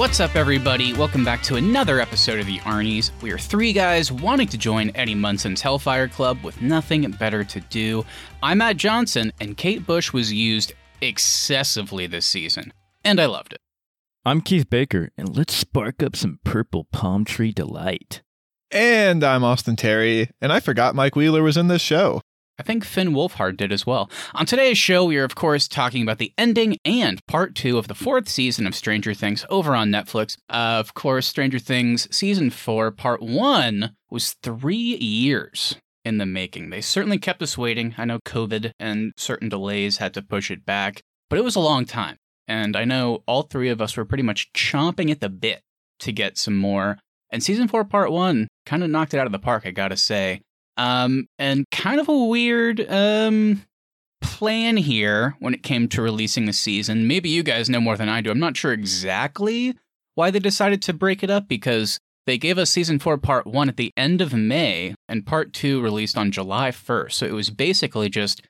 What's up, everybody? Welcome back to another episode of the Arnie's. We are three guys wanting to join Eddie Munson's Hellfire Club with nothing better to do. I'm Matt Johnson, and Kate Bush was used excessively this season, and I loved it. I'm Keith Baker, and let's spark up some purple palm tree delight. And I'm Austin Terry, and I forgot Mike Wheeler was in this show. I think Finn Wolfhard did as well. On today's show, we are, of course, talking about the ending and part two of the fourth season of Stranger Things over on Netflix. Uh, of course, Stranger Things season four, part one, was three years in the making. They certainly kept us waiting. I know COVID and certain delays had to push it back, but it was a long time. And I know all three of us were pretty much chomping at the bit to get some more. And season four, part one, kind of knocked it out of the park, I gotta say. Um, and kind of a weird um, plan here when it came to releasing the season. Maybe you guys know more than I do. I'm not sure exactly why they decided to break it up because they gave us season four, part one at the end of May, and part two released on July 1st. So it was basically just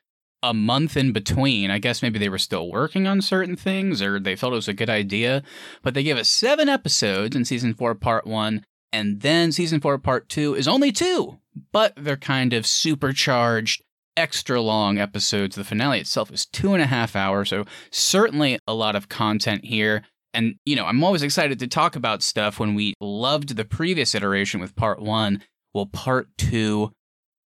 a month in between. I guess maybe they were still working on certain things or they felt it was a good idea. But they gave us seven episodes in season four, part one. And then season four, part two is only two, but they're kind of supercharged, extra long episodes. The finale itself is two and a half hours, so certainly a lot of content here. And, you know, I'm always excited to talk about stuff when we loved the previous iteration with part one. Will part two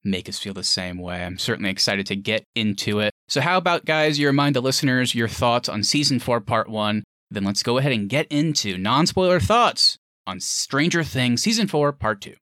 make us feel the same way? I'm certainly excited to get into it. So, how about, guys, you remind the listeners your thoughts on season four, part one? Then let's go ahead and get into non spoiler thoughts on Stranger Things season four, part two.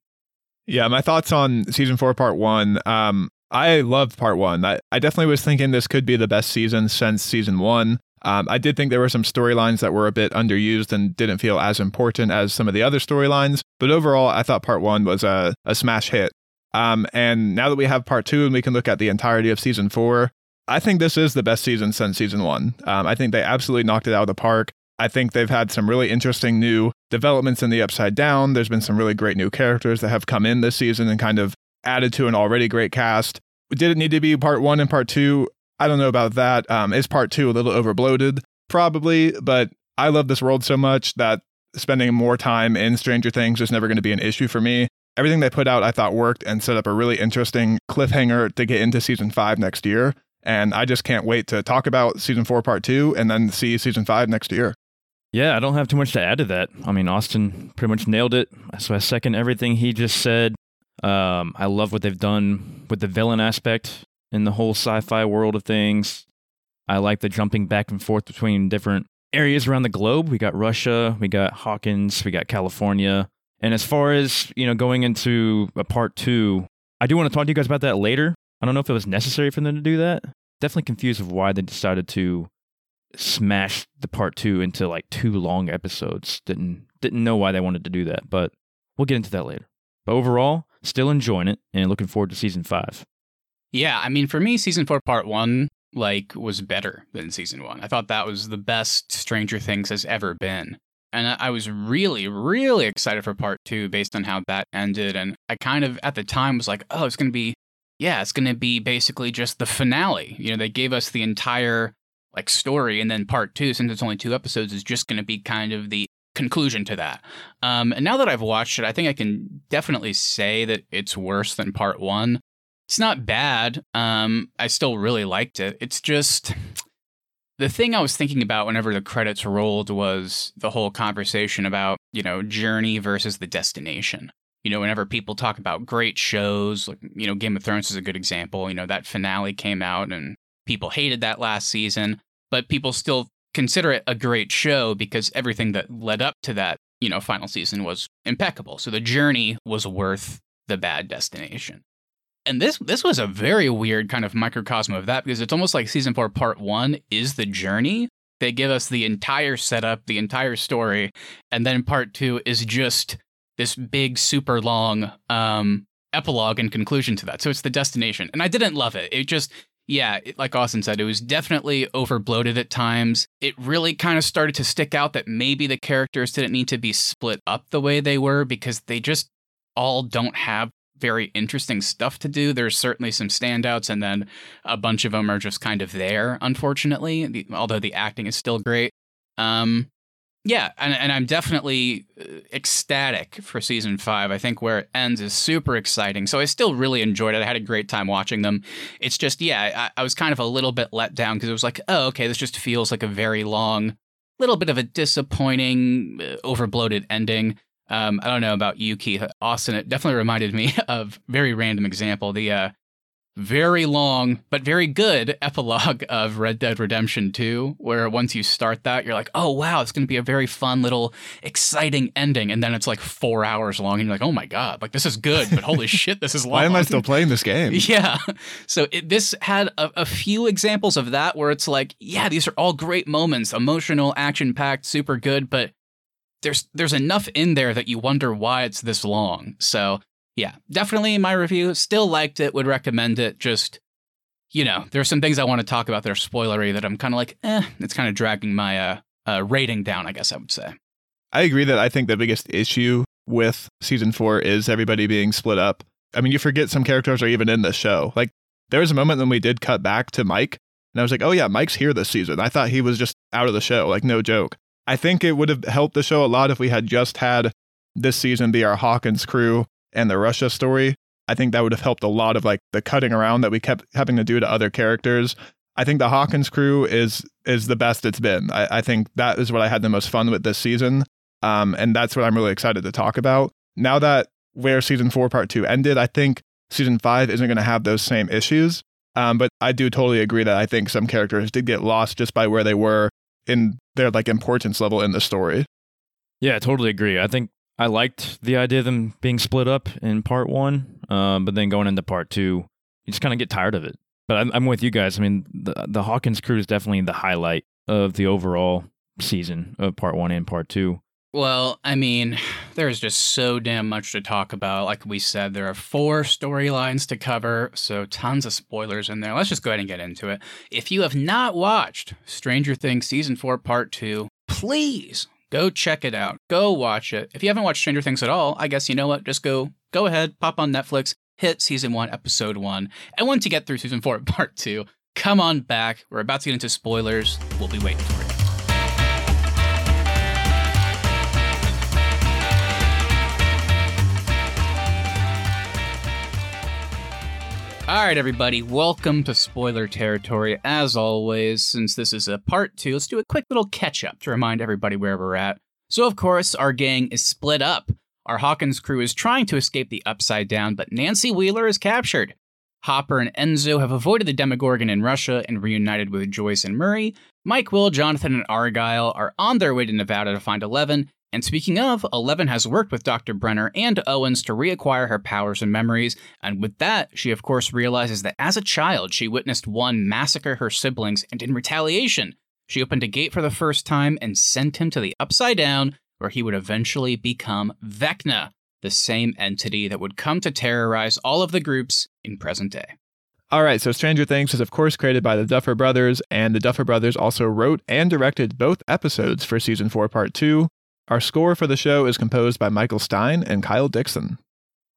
Yeah, my thoughts on season four, part one. Um, I loved part one. I, I definitely was thinking this could be the best season since season one. Um, I did think there were some storylines that were a bit underused and didn't feel as important as some of the other storylines. But overall, I thought part one was a, a smash hit. Um, and now that we have part two and we can look at the entirety of season four, I think this is the best season since season one. Um, I think they absolutely knocked it out of the park. I think they've had some really interesting new developments in the Upside Down. There's been some really great new characters that have come in this season and kind of added to an already great cast. Did it need to be part one and part two? I don't know about that. Um, is part two a little overbloated? Probably, but I love this world so much that spending more time in Stranger Things is never going to be an issue for me. Everything they put out, I thought worked and set up a really interesting cliffhanger to get into season five next year. And I just can't wait to talk about season four, part two, and then see season five next year. Yeah, I don't have too much to add to that. I mean, Austin pretty much nailed it. So I second everything he just said. Um, I love what they've done with the villain aspect in the whole sci fi world of things. I like the jumping back and forth between different areas around the globe. We got Russia, we got Hawkins, we got California. And as far as, you know, going into a part two, I do want to talk to you guys about that later. I don't know if it was necessary for them to do that. Definitely confused of why they decided to smash the part two into like two long episodes. Didn't didn't know why they wanted to do that, but we'll get into that later. But overall, still enjoying it and looking forward to season five. Yeah, I mean, for me, season four, part one, like, was better than season one. I thought that was the best Stranger Things has ever been. And I was really, really excited for part two based on how that ended. And I kind of, at the time, was like, oh, it's going to be, yeah, it's going to be basically just the finale. You know, they gave us the entire like story and then part two since it's only two episodes is just going to be kind of the conclusion to that. Um, and now that i've watched it i think i can definitely say that it's worse than part one. It's not bad um, i still really liked it. It's just the thing i was thinking about whenever the credits rolled was the whole conversation about you know journey versus the destination. You know whenever people talk about great shows like you know game of thrones is a good example you know that finale came out and people hated that last season but people still consider it a great show because everything that led up to that, you know, final season was impeccable. So the journey was worth the bad destination. And this this was a very weird kind of microcosm of that because it's almost like season 4 part 1 is the journey. They give us the entire setup, the entire story, and then part 2 is just this big super long um epilogue and conclusion to that. So it's the destination. And I didn't love it. It just yeah, like Austin said, it was definitely overbloated at times. It really kind of started to stick out that maybe the characters didn't need to be split up the way they were because they just all don't have very interesting stuff to do. There's certainly some standouts, and then a bunch of them are just kind of there, unfortunately, the, although the acting is still great. Um, Yeah, and, and I'm definitely uh, ecstatic for season five. I think where it ends is super exciting. So I still really enjoyed it. I had a great time watching them. It's just, yeah, I, I was kind of a little bit let down because it was like, oh, okay, this just feels like a very long, little bit of a disappointing, uh, overbloated ending. Um, I don't know about you, Keith. Austin, it definitely reminded me of very random example. The uh, very long but very good epilogue of Red Dead Redemption 2, where once you start that, you're like, oh wow, it's going to be a very fun little exciting ending. And then it's like four hours long, and you're like, oh my God, like this is good, but holy shit, this is long. Why am I still playing this game? Yeah. So it, this had a, a few examples of that where it's like, yeah, these are all great moments, emotional, action packed, super good, but there's there's enough in there that you wonder why it's this long. So yeah, definitely my review. Still liked it, would recommend it. Just, you know, there's some things I want to talk about that are spoilery that I'm kind of like, eh, it's kind of dragging my uh, uh, rating down, I guess I would say. I agree that I think the biggest issue with season four is everybody being split up. I mean, you forget some characters are even in the show. Like, there was a moment when we did cut back to Mike, and I was like, oh, yeah, Mike's here this season. I thought he was just out of the show, like, no joke. I think it would have helped the show a lot if we had just had this season be our Hawkins crew and the Russia story. I think that would have helped a lot of like the cutting around that we kept having to do to other characters. I think the Hawkins crew is is the best it's been. I, I think that is what I had the most fun with this season. Um, and that's what I'm really excited to talk about. Now that where season four, part two ended, I think season five isn't going to have those same issues. Um, but I do totally agree that I think some characters did get lost just by where they were in their like importance level in the story. Yeah, I totally agree. I think I liked the idea of them being split up in part one, um, but then going into part two, you just kind of get tired of it. But I'm, I'm with you guys. I mean, the, the Hawkins crew is definitely the highlight of the overall season of part one and part two. Well, I mean, there's just so damn much to talk about. Like we said, there are four storylines to cover, so tons of spoilers in there. Let's just go ahead and get into it. If you have not watched Stranger Things Season 4 Part 2, please Go check it out. Go watch it. If you haven't watched Stranger Things at all, I guess you know what? Just go go ahead, pop on Netflix, hit season 1, episode 1. And once you get through season 4, part 2, come on back. We're about to get into spoilers. We'll be waiting for you. All right, everybody, welcome to spoiler territory. As always, since this is a part two, let's do a quick little catch up to remind everybody where we're at. So, of course, our gang is split up. Our Hawkins crew is trying to escape the Upside Down, but Nancy Wheeler is captured. Hopper and Enzo have avoided the Demogorgon in Russia and reunited with Joyce and Murray. Mike, Will, Jonathan, and Argyle are on their way to Nevada to find Eleven, and speaking of, Eleven has worked with Dr. Brenner and Owens to reacquire her powers and memories, and with that, she of course realizes that as a child, she witnessed one massacre her siblings, and in retaliation, she opened a gate for the first time and sent him to the Upside Down, where he would eventually become Vecna, the same entity that would come to terrorize all of the groups in present day. All right, so Stranger Things is, of course, created by the Duffer Brothers, and the Duffer Brothers also wrote and directed both episodes for season 4, part 2. Our score for the show is composed by Michael Stein and Kyle Dixon.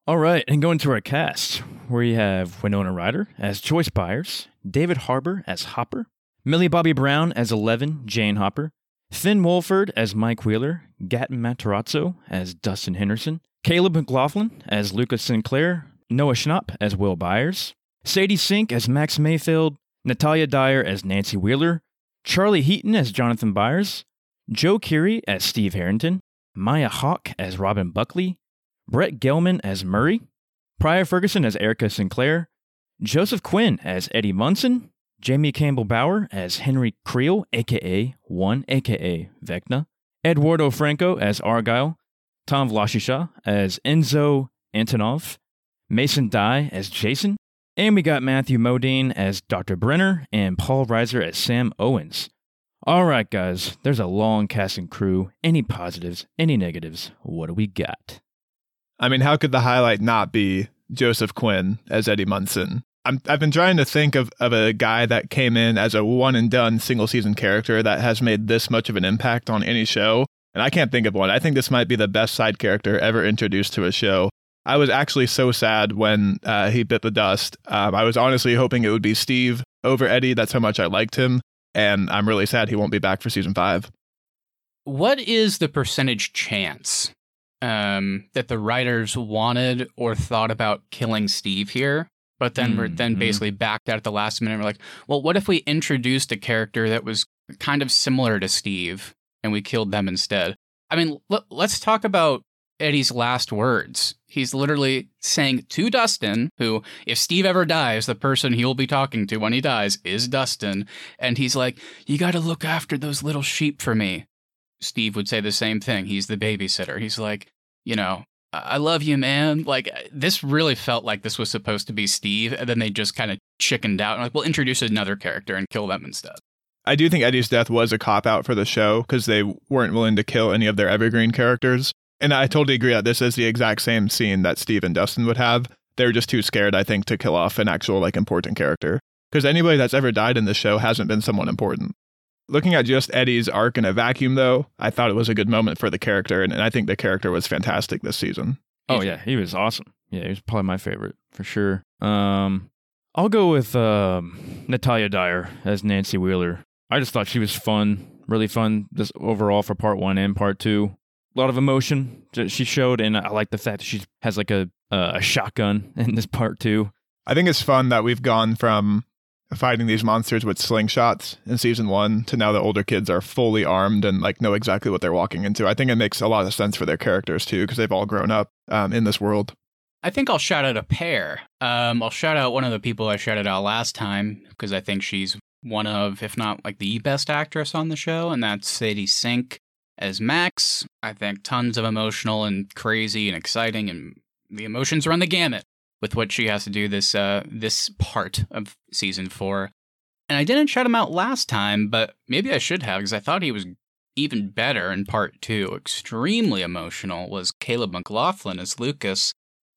All right, and going to our cast, you have Winona Ryder as Joyce Byers, David Harbour as Hopper, Millie Bobby Brown as Eleven, Jane Hopper, Finn Wolfhard as Mike Wheeler, Gaten Matarazzo as Dustin Henderson, Caleb McLaughlin as Lucas Sinclair, Noah Schnapp as Will Byers, Sadie Sink as Max Mayfield, Natalia Dyer as Nancy Wheeler, Charlie Heaton as Jonathan Byers, Joe Keery as Steve Harrington, Maya Hawke as Robin Buckley, Brett Gelman as Murray, Priah Ferguson as Erica Sinclair, Joseph Quinn as Eddie Munson, Jamie Campbell Bower as Henry Creel, aka One, aka Vecna, Eduardo Franco as Argyle, Tom Wlaschiha as Enzo Antonov, Mason Dye as Jason, and we got Matthew Modine as Dr. Brenner and Paul Reiser as Sam Owens. All right, guys, there's a long cast and crew. Any positives, any negatives? What do we got? I mean, how could the highlight not be Joseph Quinn as Eddie Munson? I'm, I've been trying to think of, of a guy that came in as a one and done single season character that has made this much of an impact on any show. And I can't think of one. I think this might be the best side character ever introduced to a show. I was actually so sad when uh, he bit the dust. Um, I was honestly hoping it would be Steve over Eddie. That's how much I liked him and I'm really sad he won't be back for season five. what is the percentage chance um, that the writers wanted or thought about killing Steve here, but then were then basically backed out at the last minute? We're like, well, what if we introduced a character that was kind of similar to Steve and we killed them instead? I mean, let, let's talk about Eddie's last words. He's literally saying to Dustin, who, if Steve ever dies, the person he will be talking to when he dies is Dustin. And he's like, You got to look after those little sheep for me. Steve would say the same thing. He's the babysitter. He's like, You know, I I love you, man. Like, uh, this really felt like this was supposed to be Steve. And then they just kind of chickened out and, like, we'll introduce another character and kill them instead. I do think Eddie's death was a cop out for the show because they weren't willing to kill any of their evergreen characters. And I totally agree that this is the exact same scene that Steve and Dustin would have. They're just too scared, I think, to kill off an actual like important character. Because anybody that's ever died in this show hasn't been someone important. Looking at just Eddie's arc in a vacuum, though, I thought it was a good moment for the character, and, and I think the character was fantastic this season. Oh yeah, he was awesome. Yeah, he was probably my favorite for sure. Um, I'll go with um, Natalia Dyer as Nancy Wheeler. I just thought she was fun, really fun. This overall for part one and part two. A lot of emotion that she showed, and I like the fact that she has like a uh, a shotgun in this part too. I think it's fun that we've gone from fighting these monsters with slingshots in season one to now the older kids are fully armed and like know exactly what they're walking into. I think it makes a lot of sense for their characters too because they've all grown up um, in this world. I think I'll shout out a pair. Um, I'll shout out one of the people I shouted out last time because I think she's one of, if not like the best actress on the show, and that's Sadie Sink as Max. I think tons of emotional and crazy and exciting, and the emotions run the gamut with what she has to do this uh, this part of season four. And I didn't shout him out last time, but maybe I should have because I thought he was even better in part two. Extremely emotional was Caleb McLaughlin as Lucas.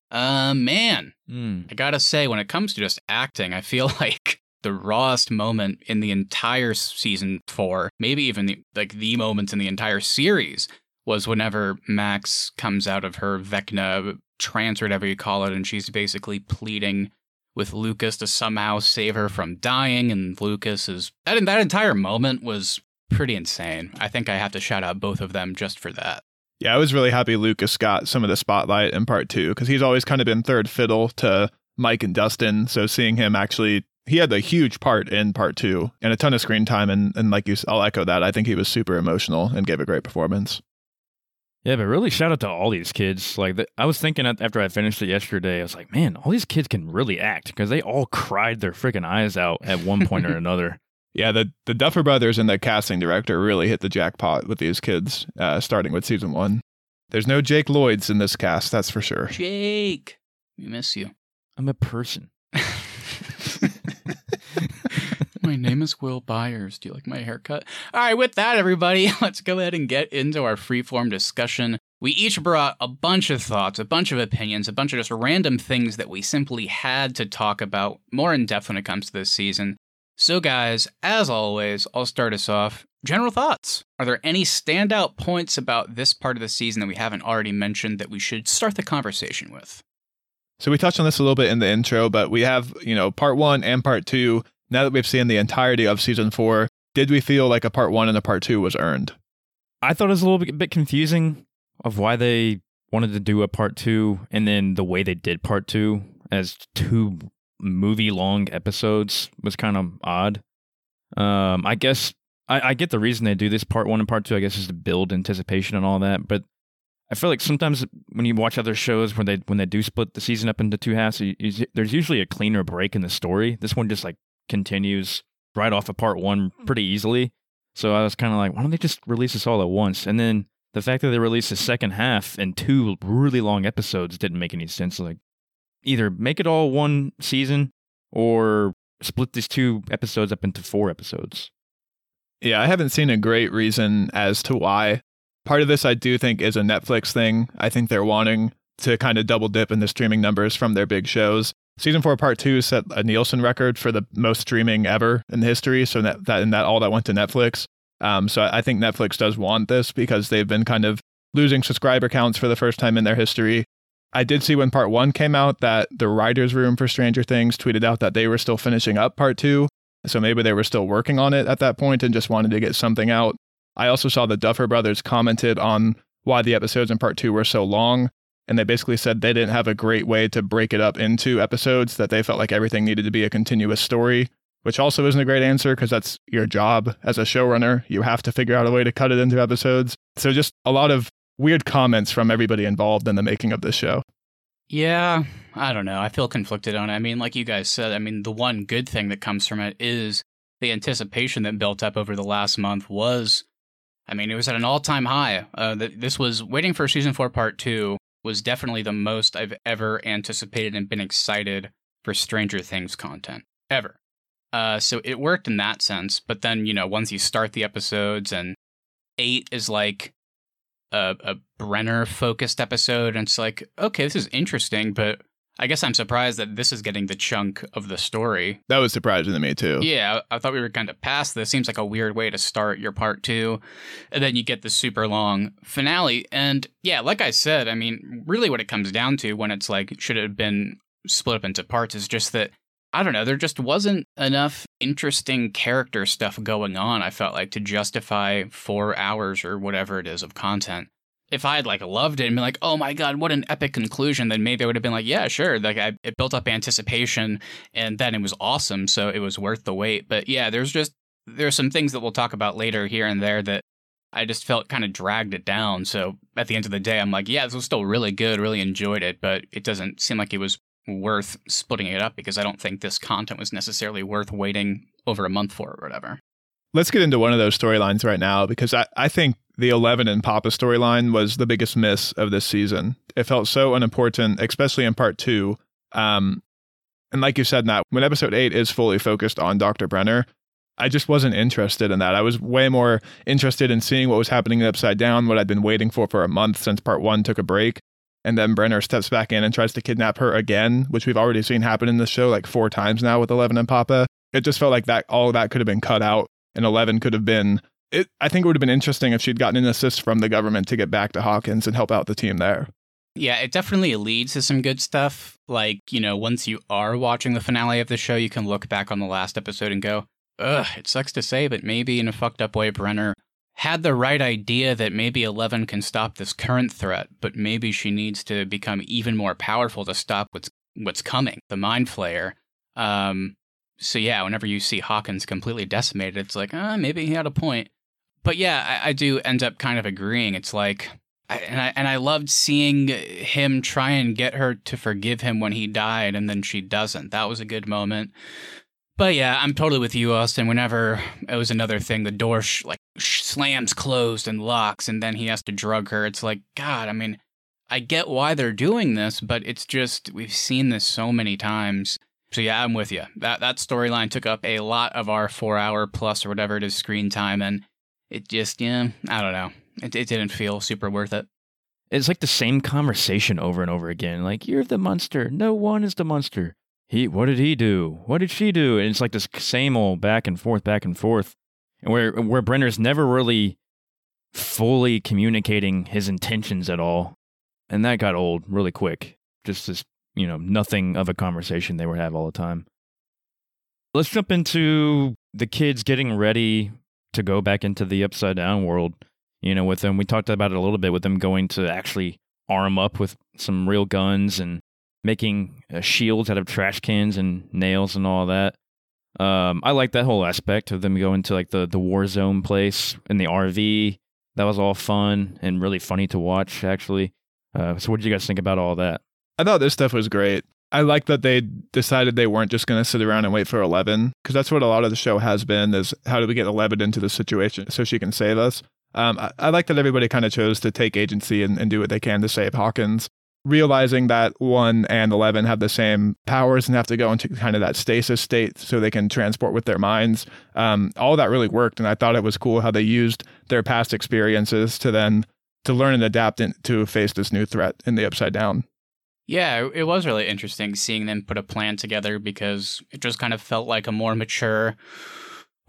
Uh, man, Mm. I gotta say, when it comes to just acting, I feel like the rawest moment in the entire season four, maybe even the, like the moment in the entire series, was whenever Max comes out of her Vecna trance or whatever you call it, and she's basically pleading with Lucas to somehow save her from dying. And Lucas is that that entire moment was pretty insane. I think I have to shout out both of them just for that. Yeah, I was really happy Lucas got some of the spotlight in part two because he's always kind of been third fiddle to Mike and Dustin. So seeing him actually, he had a huge part in part two and a ton of screen time. And, and like you, s- I'll echo that. I think he was super emotional and gave a great performance. Yeah, but really shout out to all these kids. Like the, I was thinking after I finished it yesterday, I was like, man, all these kids can really act because they all cried their freaking eyes out at one point or another. Yeah, the, the Duffer Brothers and the casting director really hit the jackpot with these kids, uh, starting with season one. There's no Jake Lloyds in this cast, that's for sure. Jake, we miss you. I'm a person. my name is Will Byers. Do you like my haircut? All right, with that, everybody, let's go ahead and get into our freeform discussion. We each brought a bunch of thoughts, a bunch of opinions, a bunch of just random things that we simply had to talk about more in depth when it comes to this season. So, guys, as always, I'll start us off. General thoughts. Are there any standout points about this part of the season that we haven't already mentioned that we should start the conversation with? So we touched on this a little bit in the intro, but we have, you know, part one and part two. Now that we've seen the entirety of season four, did we feel like a part one and a part two was earned? I thought it was a little bit, confusing of why they wanted to do a part two and then the way they did part two as two movie long episodes was kind of odd. Um, I guess I, I get the reason they do this part one and part two, I guess, is to build anticipation and all that. But I feel like sometimes when you watch other shows where they when they do split the season up into two halves, you, you, there's usually a cleaner break in the story. This one just like continues right off of part one hmm. pretty easily. So I was kind of like, why don't they just release this all at once? And then the fact that they released the second half in two really long episodes didn't make any sense. Like, either make it all one season or split these two episodes up into four episodes. Yeah, I haven't seen a great reason as to why. Part of this, I do think, is a Netflix thing. I think they're wanting to kind of double dip in the streaming numbers from their big shows. Season four, part two set a Nielsen record for the most streaming ever in history. So that, that and that all that went to Netflix. Um, so I think Netflix does want this because they've been kind of losing subscriber counts for the first time in their history. I did see when part one came out that the writers' room for Stranger Things tweeted out that they were still finishing up part two. So maybe they were still working on it at that point and just wanted to get something out I also saw the Duffer Brothers commented on why the episodes in part two were so long. And they basically said they didn't have a great way to break it up into episodes, that they felt like everything needed to be a continuous story, which also isn't a great answer because that's your job as a showrunner. You have to figure out a way to cut it into episodes. So just a lot of weird comments from everybody involved in the making of this show. Yeah, I don't know. I feel conflicted on it. I mean, like you guys said, I mean, the one good thing that comes from it is the anticipation that built up over the last month was, I mean, it was at an all time high. Uh, this was waiting for season four, part two, was definitely the most I've ever anticipated and been excited for Stranger Things content ever. Uh, so it worked in that sense. But then, you know, once you start the episodes and eight is like a, a Brenner focused episode, and it's like, okay, this is interesting, but I guess I'm surprised that this is getting the chunk of the story. That was surprising to me too. Yeah, I thought we were kind of past this. Seems like a weird way to start your part two. And then you get the super long finale. And yeah, like I said, I mean, really what it comes down to when it's like, should it have been split up into parts is just that, I don't know, there just wasn't enough interesting character stuff going on, I felt like, to justify four hours or whatever it is of content if I had like loved it and been like, oh my god, what an epic conclusion, then maybe I would have been like, yeah, sure. Like I, it built up anticipation, and then it was awesome, so it was worth the wait. But yeah, there's just there's some things that we'll talk about later here and there that I just felt kind of dragged it down. So at the end of the day, I'm like, yeah, this was still really good, really enjoyed it, but it doesn't seem like it was worth splitting it up because I don't think this content was necessarily worth waiting over a month for or whatever. Let's get into one of those storylines right now because I, I think the Eleven and Papa storyline was the biggest miss of this season. It felt so unimportant, especially in part two. Um, and like you said, Matt, when episode eight is fully focused on Dr. Brenner, I just wasn't interested in that. I was way more interested in seeing what was happening Upside Down, what I'd been waiting for for a month since part one took a break. And then Brenner steps back in and tries to kidnap her again, which we've already seen happen in the show like four times now with Eleven and Papa. It just felt like that all of that could have been cut out and 11 could have been it, I think it would have been interesting if she'd gotten an assist from the government to get back to Hawkins and help out the team there. Yeah, it definitely leads to some good stuff. Like, you know, once you are watching the finale of the show, you can look back on the last episode and go, ugh, it sucks to say, but maybe in a fucked up way, Brenner had the right idea that maybe Eleven can stop this current threat, but maybe she needs to become even more powerful to stop what's what's coming, the Mind Flayer. Um, so yeah, whenever you see Hawkins completely decimated, it's like, ah, maybe he had a point. But yeah, I, I, do end up kind of agreeing. It's like, I, and I and I loved seeing him try and get her to forgive him when he died, and then she doesn't. That was a good moment. But yeah, I'm totally with you, Austin. Whenever it was another thing, the door sh- like sh- slams closed and locks, and then he has to drug her. It's like, God, I mean, I get why they're doing this, but it's just we've seen this so many times so yeah, I'm with you. That that storyline took up a lot of our four hour plus or whatever it is screen time, and it just yeah, I don't know. It it didn't feel super worth it. It's like the same conversation over and over again. Like you're the monster. No one is the monster. He what did he do? What did she do? And it's like this same old back and forth, back and forth, and where where Brenner's never really fully communicating his intentions at all, and that got old really quick. Just this you know, nothing of a conversation they would have all the time. Let's jump into the kids getting ready to go back into the upside down world. You know, with them, we talked about it a little bit with them going to actually arm up with some real guns and making uh, shields out of trash cans and nails and all that. Um, I like that whole aspect of them going to like the the war zone place in the RV. That was all fun and really funny to watch, actually. Uh, so, what did you guys think about all that? I thought this stuff was great. I like that they decided they weren't just going to sit around and wait for Eleven because that's what a lot of the show has been: is how do we get Eleven into the situation so she can save us? Um, I, I, like that everybody kind of chose to take agency and, and do what they can to save Hawkins, realizing that one and Eleven have the same powers and have to go into kind of that stasis state so they can transport with their minds. Um, all that really worked, and I thought it was cool how they used their past experiences to then to learn and adapt to face this new threat in the Upside Down. Yeah, it was really interesting seeing them put a plan together because it just kind of felt like a more mature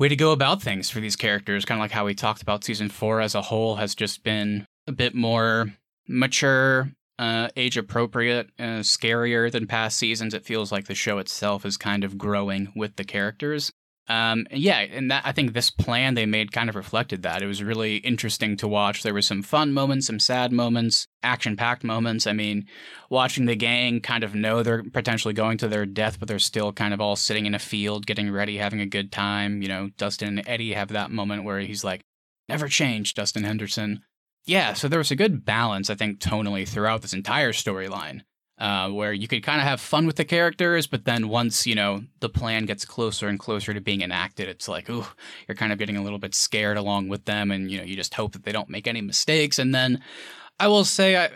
way to go about things for these characters. Kind of like how we talked about season four as a whole has just been a bit more mature, uh, age appropriate, uh, scarier than past seasons. It feels like the show itself is kind of growing with the characters. Um, and yeah, and that I think this plan they made kind of reflected that. It was really interesting to watch. There were some fun moments, some sad moments, action-packed moments. I mean, watching the gang kind of know they're potentially going to their death, but they're still kind of all sitting in a field, getting ready, having a good time. You know, Dustin and Eddie have that moment where he's like, "Never change, Dustin Henderson." Yeah, so there was a good balance, I think, tonally throughout this entire storyline uh, where you could kind of have fun with the characters, but then once you know the plan gets closer and closer to being enacted, it's like, ooh, you're kind of getting a little bit scared along with them, and you know you just hope that they don't make any mistakes. And then I will say, I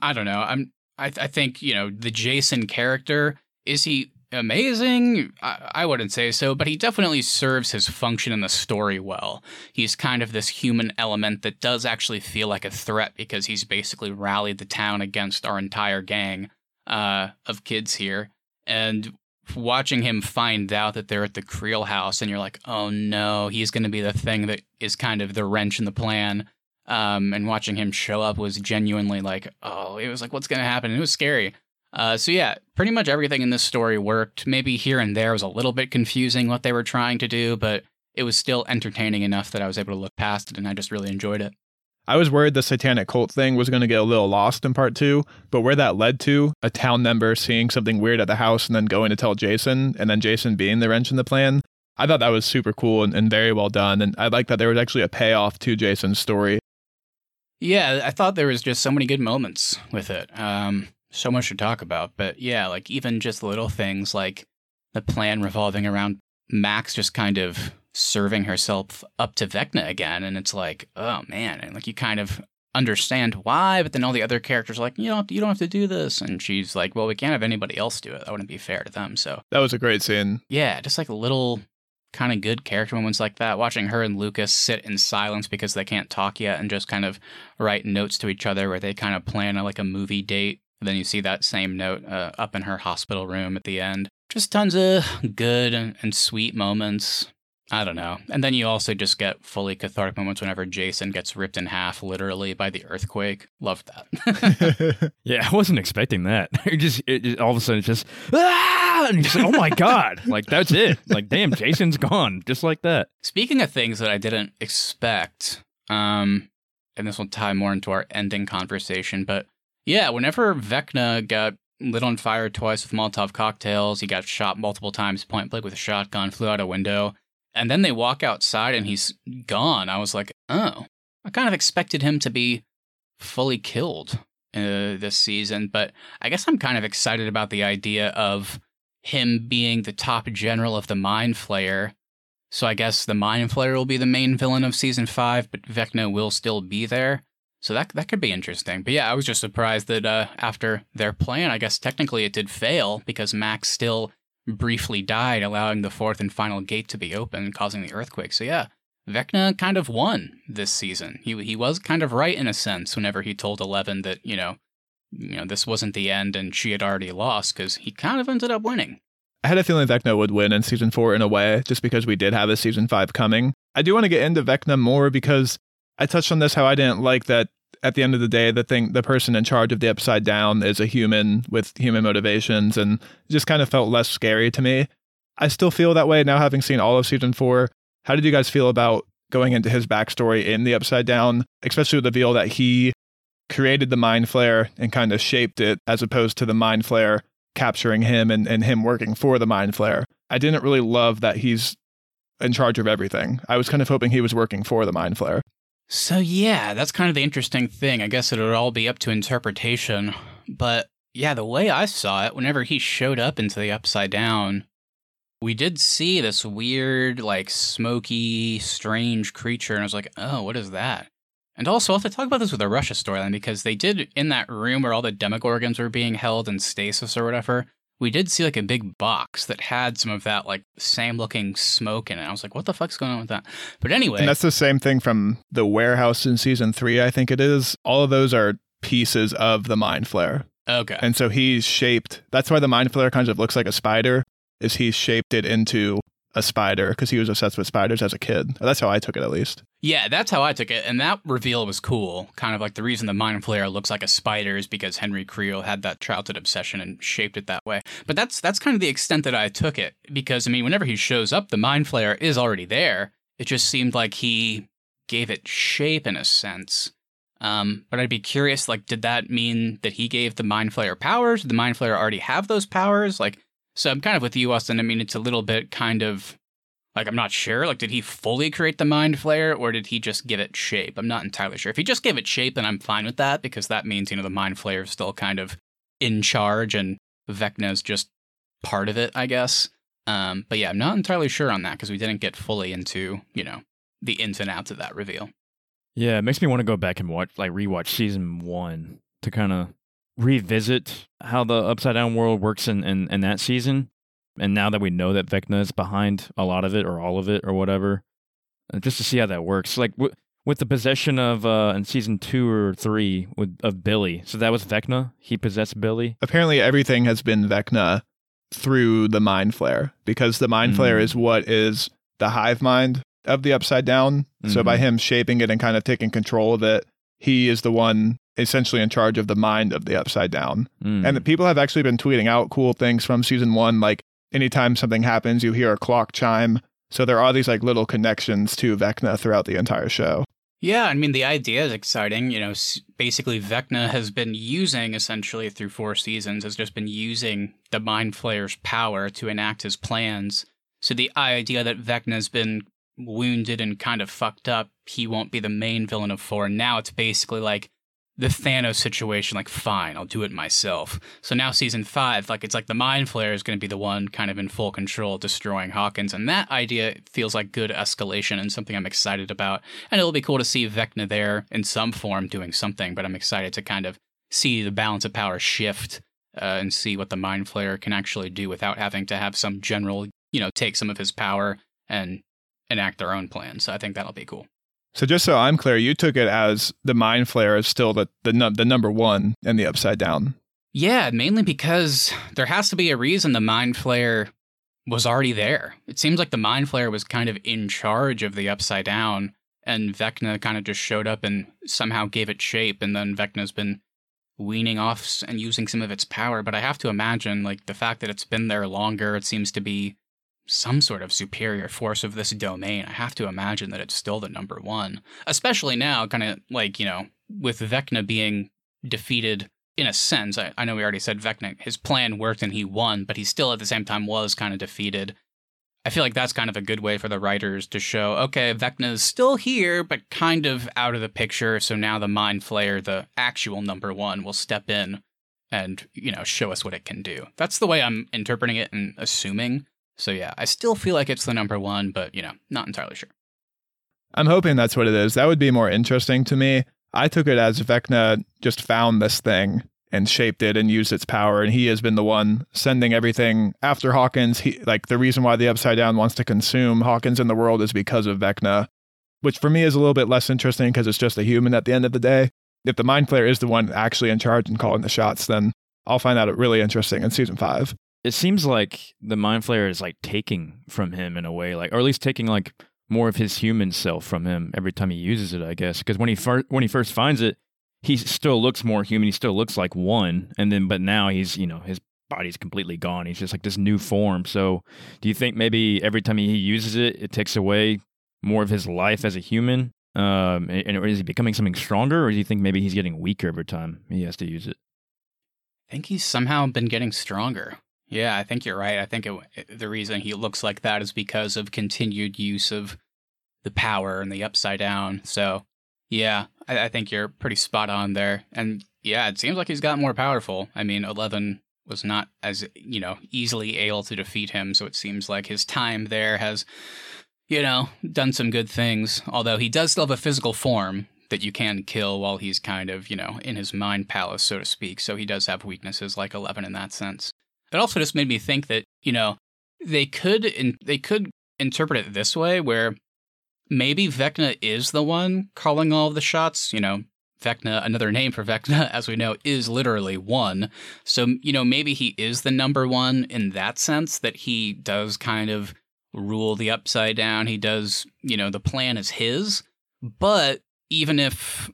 I don't know, I'm I, I think you know the Jason character is he amazing? I, I wouldn't say so, but he definitely serves his function in the story well. He's kind of this human element that does actually feel like a threat because he's basically rallied the town against our entire gang uh, of kids here, and watching him find out that they're at the Creel house, and you're like, oh no, he's going to be the thing that is kind of the wrench in the plan. Um, and watching him show up was genuinely like, oh, it was like, what's going to happen? it was scary. Uh, so yeah, pretty much everything in this story worked. Maybe here and there was a little bit confusing what they were trying to do, but it was still entertaining enough that I was able to look past it, and I just really enjoyed it. I was worried the satanic cult thing was going to get a little lost in part two, but where that led to, a town member seeing something weird at the house and then going to tell Jason, and then Jason being the wrench in the plan, I thought that was super cool and, and very well done. And I like that there was actually a payoff to Jason's story. Yeah, I thought there was just so many good moments with it. Um, so much to talk about. But yeah, like even just little things like the plan revolving around Max just kind of serving herself up to Vecna again. And it's like, oh man. And like you kind of understand why, but then all the other characters are like, you don't, you don't have to do this. And she's like, well, we can't have anybody else do it. That wouldn't be fair to them. So that was a great scene. Yeah, just like little kind of good character moments like that. Watching her and Lucas sit in silence because they can't talk yet and just kind of write notes to each other where they kind of plan a, like a movie date. And then you see that same note uh, up in her hospital room at the end. Just tons of good and, and sweet moments. I don't know. And then you also just get fully cathartic moments whenever Jason gets ripped in half, literally by the earthquake. Loved that. yeah, I wasn't expecting that. It just, it just all of a sudden, it's just ah, and just oh my god, like that's it. Like damn, Jason's gone, just like that. Speaking of things that I didn't expect, um, and this will tie more into our ending conversation, but yeah, whenever Vecna got lit on fire twice with Molotov cocktails, he got shot multiple times point blank with a shotgun, flew out a window and then they walk outside and he's gone. I was like, oh, I kind of expected him to be fully killed uh, this season, but I guess I'm kind of excited about the idea of him being the top general of the Mind Flayer. So I guess the Mind Flayer will be the main villain of season five, but Vecna will still be there. So that that could be interesting. But yeah, I was just surprised that uh, after their plan, I guess technically it did fail because Max still briefly died, allowing the fourth and final gate to be open, causing the earthquake. So yeah, Vecna kind of won this season. He he was kind of right in a sense whenever he told Eleven that you know, you know this wasn't the end and she had already lost because he kind of ended up winning. I had a feeling Vecna would win in season four in a way, just because we did have a season five coming. I do want to get into Vecna more because I touched on this how I didn't like that at the end of the day, the thing, the person in charge of the Upside Down is a human with human motivations, and just kind of felt less scary to me. I still feel that way now, having seen all of season four. How did you guys feel about going into his backstory in the Upside Down, especially with the reveal that he created the Mind Flayer and kind of shaped it, as opposed to the Mind Flayer capturing him and, and him working for the Mind Flayer? I didn't really love that he's in charge of everything. I was kind of hoping he was working for the Mind Flayer. So yeah, that's kind of the interesting thing. I guess it would all be up to interpretation. But yeah, the way I saw it, whenever he showed up into the upside down, we did see this weird, like smoky, strange creature, and I was like, oh, what is that? And also, I'll have to talk about this with the Russia storyline because they did in that room where all the demogorgons were being held in stasis or whatever we did see like a big box that had some of that like same looking smoke in it. I was like, what the fuck's going on with that? But anyway. And that's the same thing from the warehouse in season three, I think it is. All of those are pieces of the mind flayer. Okay. And so he's shaped that's why the mind flayer kind of looks like a spider, is he's shaped it into a spider because he was obsessed with spiders as a kid. That's how I took it, at least. Yeah, that's how I took it. And that reveal was cool. Kind of like the reason the Mind Flayer looks like a spider is because Henry Creel had that childhood obsession and shaped it that way. But that's that's kind of the extent that I took it. Because I mean, whenever he shows up, the Mind Flayer is already there. It just seemed like he gave it shape in a sense. Um, but I'd be curious, like, did that mean that he gave the Mind Flayer powers? Did the Mind Flayer already have those powers? Like, so I'm kind of with you, Austin. I mean, it's a little bit kind of like I'm not sure. Like, did he fully create the Mind flayer, or did he just give it shape? I'm not entirely sure. If he just gave it shape, then I'm fine with that because that means you know the Mind flayer is still kind of in charge, and Vecna is just part of it, I guess. Um, but yeah, I'm not entirely sure on that because we didn't get fully into you know the ins and outs of that reveal. Yeah, it makes me want to go back and watch, like, rewatch season one to kind of revisit how the Upside Down world works in, in, in that season. And now that we know that Vecna is behind a lot of it or all of it or whatever, uh, just to see how that works. Like w- with the possession of uh in season two or three with of Billy. So that was Vecna. He possessed Billy. Apparently, everything has been Vecna through the Mind flayer because the Mind Flayer Mm. is what is the hive mind of the Upside Down. So by Mhm. him shaping it and kind of taking control of it, he is the one essentially in charge of the mind of the Upside Down. Mm. And the people have actually been tweeting out cool things from season one. Like anytime something happens, you hear a clock chime. So there are these like little connections to Vecna throughout the entire show. Yeah, I mean, the idea is exciting. You know, basically, Vecna has been using, essentially, through four seasons, has just been using the Mind Flayer's power to enact his plans. So the idea that Vecna's been wounded and kind of fucked up, he won't be the main villain of four. Now it's basically like the Thanos situation, like, fine, I'll do it myself. So now season five, like, it's like the Mind Flayer is going to be the one kind of in full control, destroying Hawkins. And that idea feels like good escalation and something I'm excited about. And it'll be cool to see Vecna there in some form doing something, but I'm excited to kind of see the balance of power shift uh, and see what the Mind Flayer can actually do without having to have some general, you know, take some of his power and enact their own plan. So I think that'll be cool. So just so I'm clear, you took it as the Mind flayer is still the the, the number one in the Upside Down. Yeah, mainly because there has to be a reason the Mind flayer was already there. It seems like the Mind flayer was kind of in charge of the Upside Down, and Vecna kind of just showed up and somehow gave it shape, and then Vecna's been weaning off and using some of its power. But I have to imagine, like, the fact that it's been there longer, it seems to be some sort of superior force of this domain. I have to imagine that it's still the number one, especially now, kind of like, you know, with Vecna being defeated in a sense, I, I know we already said Vecna, his plan worked and he won, but he still at the same time was kind of defeated. I feel like that's kind of a good way for the writers to show, okay, Vecna is still here, but kind of out of the picture. So now the Mind Flayer, the actual number one, will step in and, you know, show us what it can do. That's the way I'm interpreting it and assuming. So yeah, I still feel like it's the number one, but, you know, not entirely sure. I'm hoping that's what it is. That would be more interesting to me. I took it as Vecna just found this thing and shaped it and used its power, and he has been the one sending everything after Hawkins. He like the reason why the Upside Down wants to consume Hawkins in the world is because of Vecna, which for me is a little bit less interesting because it's just a human at the end of the day. If the Mind Flayer is the one actually in charge and calling the shots, then I'll find that really interesting in season five. It seems like the mind flayer is like taking from him in a way like or at least taking like more of his human self from him every time he uses it i guess. Because when he first when he first finds it he still looks more human he still looks like one and then but now he's you know his body's completely gone he's just like this new form. So do you think maybe every time he uses it it takes away more of his life as a human um and is he becoming something stronger or do you think maybe he's getting weaker every time he has to use it? I think he's somehow been getting stronger. Yeah, I think you're right. I think it, the reason he looks like that is because of continued use of the power and the upside down. So, yeah, I, I think you're pretty spot on there. And yeah, it seems like he's got more powerful. I mean, Eleven was not as you know easily able to defeat him, so it seems like his time there has, you know, done some good things. Although he does still have a physical form that you can kill while he's kind of, you know, in his mind palace, so to speak. So he does have weaknesses like Eleven in that sense. It also just made me think that, you know, they could in, they could interpret it this way where maybe Vecna is the one calling all the shots, you know, Vecna, another name for Vecna, as we know, is literally one. So, you know, maybe he is the number one in that sense, that he does kind of rule the upside down. He does, you know, the plan is his. But even if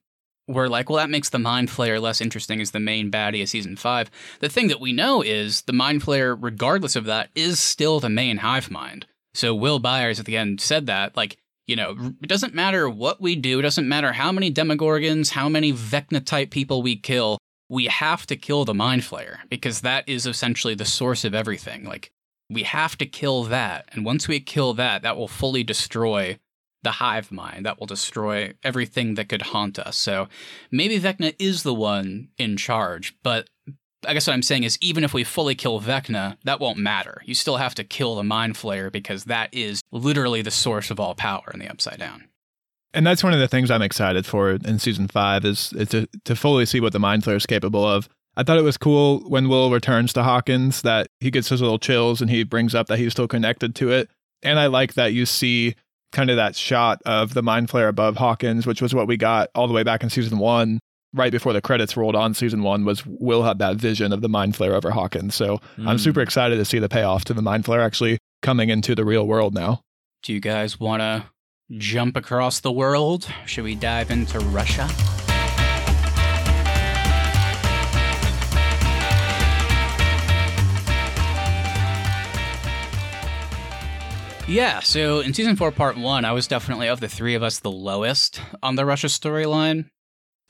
we're like, well, that makes the Mind Flayer less interesting as the main baddie of season five, the thing that we know is the Mind Flayer, regardless of that, is still the main hive mind. So Will Byers at the end said that, like, you know, it doesn't matter what we do, it doesn't matter how many Demogorgons, how many Vecna type people we kill, we have to kill the Mind Flayer because that is essentially the source of everything. Like, we have to kill that. And once we kill that, that will fully destroy the hive mind. That will destroy everything that could haunt us. So maybe Vecna is the one in charge, but I guess what I'm saying is even if we fully kill Vecna, that won't matter. You still have to kill the Mind Flayer because that is literally the source of all power in the Upside Down. And that's one of the things I'm excited for in season five is, is to, to fully see what the Mind Flayer is capable of. I thought it was cool when Will returns to Hawkins that he gets his little chills and he brings up that he's still connected to it. And I like that you see kind of that shot of the Mind flayer above Hawkins, which was what we got all the way back in season one. Right before the credits rolled on season one was Will had that vision of the Mind flayer over Hawkins. So mm. I'm super excited to see the payoff to the Mind flayer actually coming into the real world now. Do you guys want to jump across the world? Should we dive into Russia? Yeah, so in season four, part one, I was definitely of the three of us the lowest on the Russia storyline.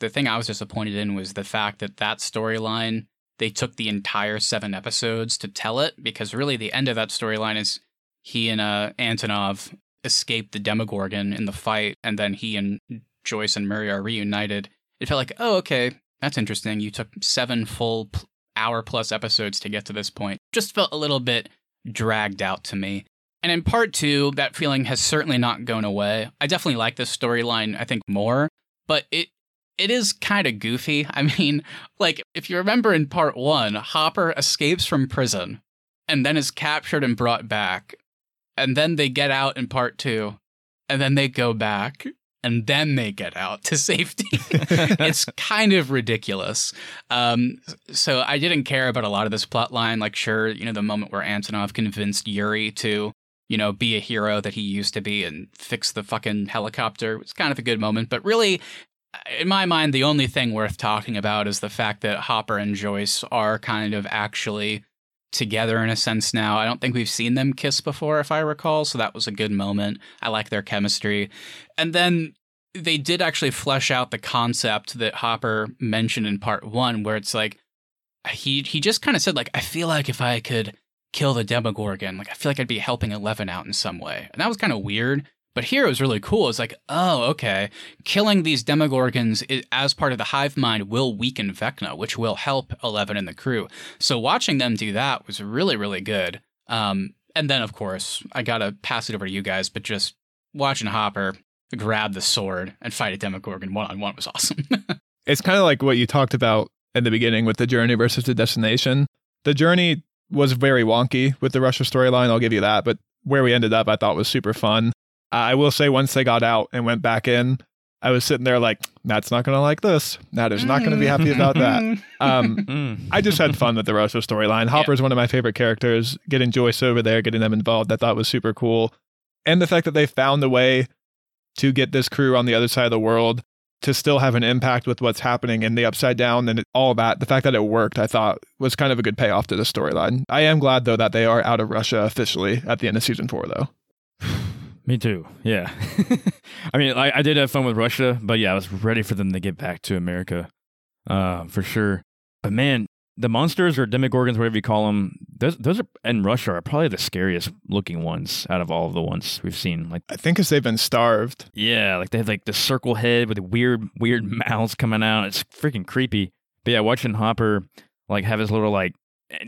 The thing I was disappointed in was the fact that that storyline, they took the entire seven episodes to tell it, because really the end of that storyline is he and uh, Antonov escape the Demogorgon in the fight, and then he and Joyce and Murray are reunited. It felt like, oh, okay, that's interesting. You took seven full hour plus episodes to get to this point. Just felt a little bit dragged out to me. And in part two, that feeling has certainly not gone away. I definitely like this storyline, I think, more, but it it is kind of goofy. I mean, like, if you remember in part one, Hopper escapes from prison and then is captured and brought back. And then they get out in part two, and then they go back, and then they get out to safety. it's kind of ridiculous. Um, so I didn't care about a lot of this plot line. Like, sure, you know, the moment where Antonov convinced Yuri to you know, be a hero that he used to be and fix the fucking helicopter. It's kind of a good moment, but really, uh, in my mind, the only thing worth talking about is the fact that Hopper and Joyce are kind of actually together in a sense now. I don't think we've seen them kiss before, if I recall, so that was a good moment. I like their chemistry. And then they did actually flesh out the concept that Hopper mentioned in part one, where it's like, he he just kind of said like I feel like if I could kill the Demogorgon. Like I feel like I'd be helping Eleven out in some way. And that was kind of weird. But here it was really cool. It's like, oh, okay. Killing these Demogorgons as part of the hive mind will weaken Vecna, which will help Eleven and the crew. So watching them do that was really, really good. Um, and then, of course, I gotta pass it over to you guys, but just watching Hopper grab the sword and fight a Demogorgon one on one was awesome. it's kind of like what you talked about in the beginning with the journey versus the destination. The journey was very wonky with the Russia storyline. I'll give you that. But where we ended up, I thought was super fun. I will say, once they got out and went back in, I was sitting there like, Matt's not going to like this. Matt is not going to be happy about that. Um, mm. I just had fun with the Russia storyline. Hopper's yeah. one of my favorite characters. Getting Joyce over there, getting them involved, I thought was super cool. And the fact that they found a way to get this crew on the other side of the world to still have an impact with what's happening in the upside down and all that the fact that it worked i thought was kind of a good payoff to the storyline. I am glad though that they are out of russia officially at the end of season four though. Me too. Yeah. I mean I, I did have fun with russia but yeah i was ready for them to get back to america uh, for sure. But man the monsters or demogorgons, whatever you call them, those those are in Russia are probably the scariest looking ones out of all of the ones we've seen. Like I think because they've been starved. Yeah, like they have like the circle head with the weird weird mouths coming out. It's freaking creepy. But yeah, watching Hopper like have his little like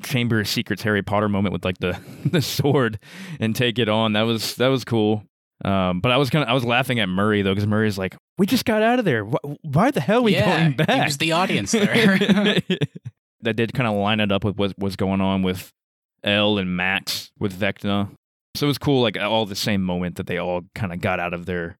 Chamber of Secrets Harry Potter moment with like the the sword and take it on. That was that was cool. Um, but I was kind of I was laughing at Murray though because Murray's like, "We just got out of there. Why, why the hell are we yeah, going back?" He was the audience there that did kind of line it up with what was going on with El and Max with Vecna. So it was cool, like all the same moment that they all kind of got out of their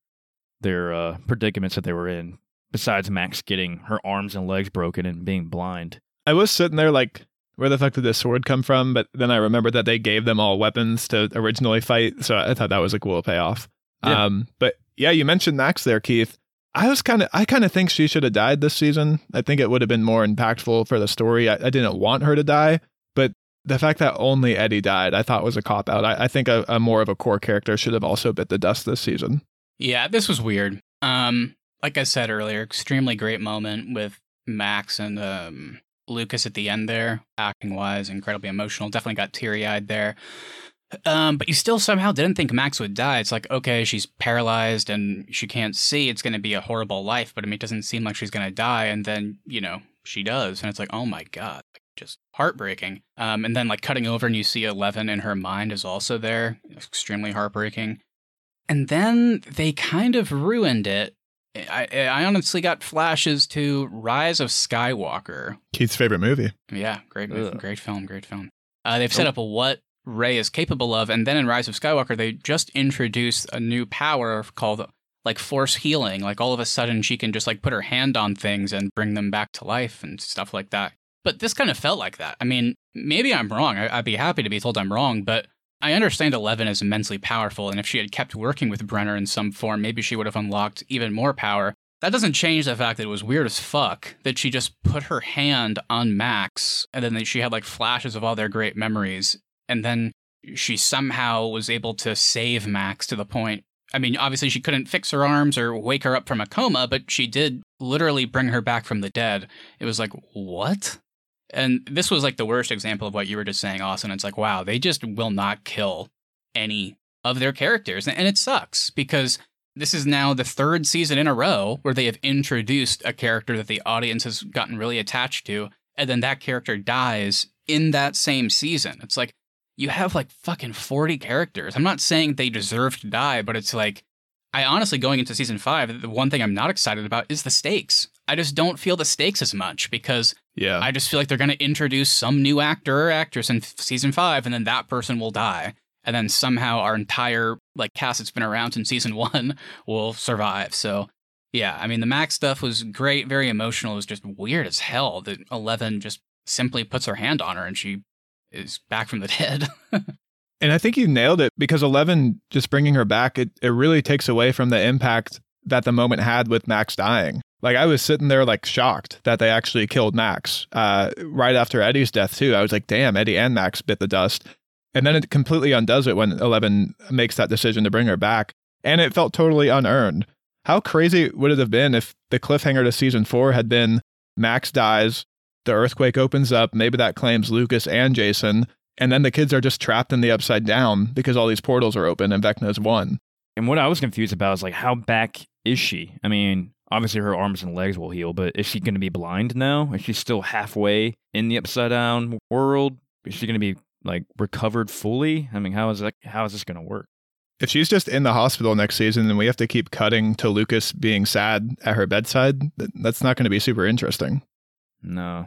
their uh, predicaments that they were in. Besides Max getting her arms and legs broken and being blind. I was sitting there like where the fuck did this sword come from? But then I remembered that they gave them all weapons to originally fight, so I thought that was a cool payoff. Yeah. Um, but yeah, you mentioned Max there, Keith. I was kind of, I kind of think she should have died this season. I think it would have been more impactful for the story. I, I didn't want her to die, but the fact that only Eddie died, I thought was a cop out. I, I think a, a more of a core character should have also bit the dust this season. Yeah, this was weird. Um, like I said earlier, extremely great moment with Max and um, Lucas at the end there, acting wise, incredibly emotional. Definitely got teary eyed there. Um, but you still somehow didn't think Max would die. It's like, okay, she's paralyzed and she can't see. It's going to be a horrible life, but I mean, it doesn't seem like she's going to die. And then, you know, she does. And it's like, oh my God, like, just heartbreaking. Um, and then, like, cutting over and you see Eleven in her mind is also there. Extremely heartbreaking. And then they kind of ruined it. I, I honestly got flashes to Rise of Skywalker, Keith's favorite movie. yeah, great, movie, Ugh. great film, great film. Uh, they've set up a what Rey is capable of, and then in Rise of Skywalker, they just introduced a new power called like Force Healing. Like all of a sudden, she can just like put her hand on things and bring them back to life and stuff like that. But this kind of felt like that. I mean, maybe I'm wrong. I, I'd be happy to be told I'm wrong, but I understand Eleven is immensely powerful, and if she had kept working with Brenner in some form, maybe she would have unlocked even more power. That doesn't change the fact that it was weird as fuck that she just put her hand on Max, and then she had like flashes of all their great memories, and then she somehow was able to save Max to the point. I mean, obviously she couldn't fix her arms or wake her up from a coma, but she did literally bring her back from the dead. It was like, what? And this was like the worst example of what you were just saying, Austin. It's like, wow, they just will not kill any of their characters. And it sucks because this is now the third season in a row where they have introduced a character that the audience has gotten really attached to, and then that character dies in that same season. It's like, you have like fucking 40 characters. I'm not saying they deserve to die, but it's like, I honestly, going into season five, the one thing I'm not excited about is the stakes. I just don't feel the stakes as much because Yeah. I just feel like they're going to introduce some new actor or actress in f- season five, and then that person will die, and then somehow our entire like cast that's been around since season one will survive. So, yeah, I mean, the Max stuff was great, very emotional. It was just weird as hell that Eleven just simply puts her hand on her and she is back from the dead. And I think you nailed it because 11 just bringing her back, it, it really takes away from the impact that the moment had with Max dying. Like I was sitting there like shocked that they actually killed Max uh, right after Eddie's death too. I was like, damn, Eddie and Max bit the dust. And then it completely undoes it when 11 makes that decision to bring her back. And it felt totally unearned. How crazy would it have been if the cliffhanger to season four had been Max dies, the earthquake opens up, maybe that claims Lucas and Jason, and then the kids are just trapped in the upside down because all these portals are open and Vecna's won. And what I was confused about is like, how back is she? I mean, obviously her arms and legs will heal, but is she going to be blind now? Is she still halfway in the upside down world? Is she going to be like recovered fully? I mean, how is that? How is this going to work? If she's just in the hospital next season, then we have to keep cutting to Lucas being sad at her bedside. That's not going to be super interesting. No.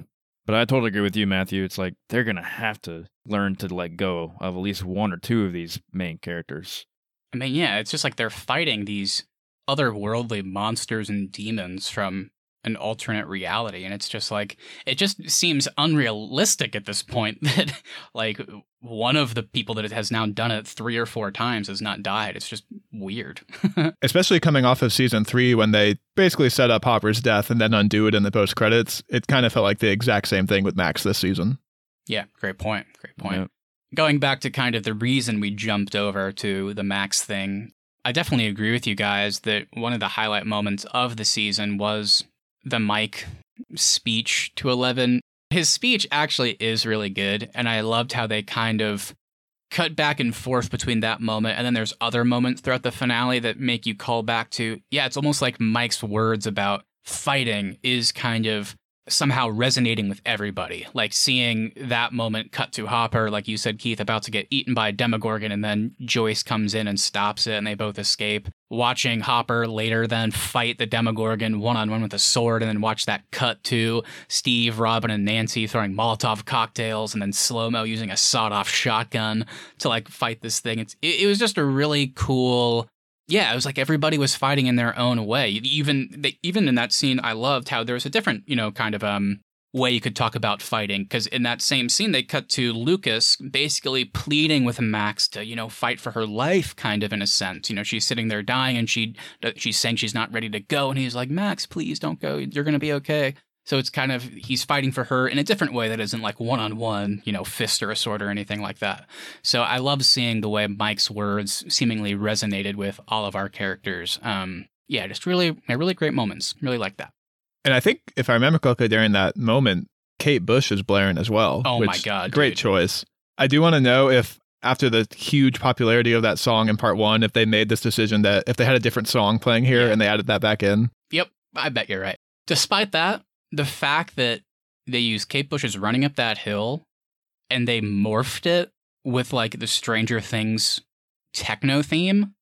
But I totally agree with you, Matthew. It's like they're to have to learn to let go of at least one or two of these main characters. I mean, yeah, it's just like they're fighting these otherworldly monsters and demons from an alternate reality. And it's just like, it just seems unrealistic at this point that, like, one of the people that has now done it three or four times has not died. It's just weird. Especially coming off of season three when they basically set up Hopper's death and then undo it in the post credits. It kind of felt like the exact same thing with Max this season. yeah, great point. Great point. Yep. going back to kind of the reason we jumped over to the Max thing, I definitely agree with you guys that one of the highlight moments of the season was the Mike speech to Eleven. His speech actually is really good, and I loved how they kind of cut back and forth between that moment and then there's other moments throughout the finale that make you call back to yeah it's almost like mike's words about fighting is kind of somehow resonating with everybody. Like seeing that moment cut to Hopper, like you said, Keith, about to get eaten by a Demogorgon, and then Joyce comes in and stops it, and they both escape. Watching Hopper later then fight the Demogorgon one on one with a sword, and then watch that cut to Steve, Robin, and Nancy throwing Molotov cocktails, and then slow mo using a sawed off shotgun to like fight this thing. It's, it, it was just a really cool yeah, it was like everybody was fighting in their own way. Even they, even in that scene, I loved how there was a different, you know, kind of um way you could talk about fighting because in that same scene they cut to lucas basically pleading with max to you know fight for her life kind of in a sense. You know she's sitting there dying and she she's saying she's not ready to go and he's like max please don't go. You're going to be okay so it's kind of he's fighting for her in a different way that isn't like one on one, you know, fist or a sword or anything like that. So I love seeing the way Mike's words seemingly resonated with all of our characters. Um, yeah, just really, really great moments. Really like that. And I think if I remember correctly, during that moment, Kate Bush is blaring as well. Oh my god, great dude. choice. I do want to know if after the huge popularity of that song in part one, if they made this decision that if they had a different song playing here Yeah. and they added that back in. Yep, I bet you're right. Despite that, the fact that they used Kate Bush's running up that hill and they morphed it with like the Stranger Things techno theme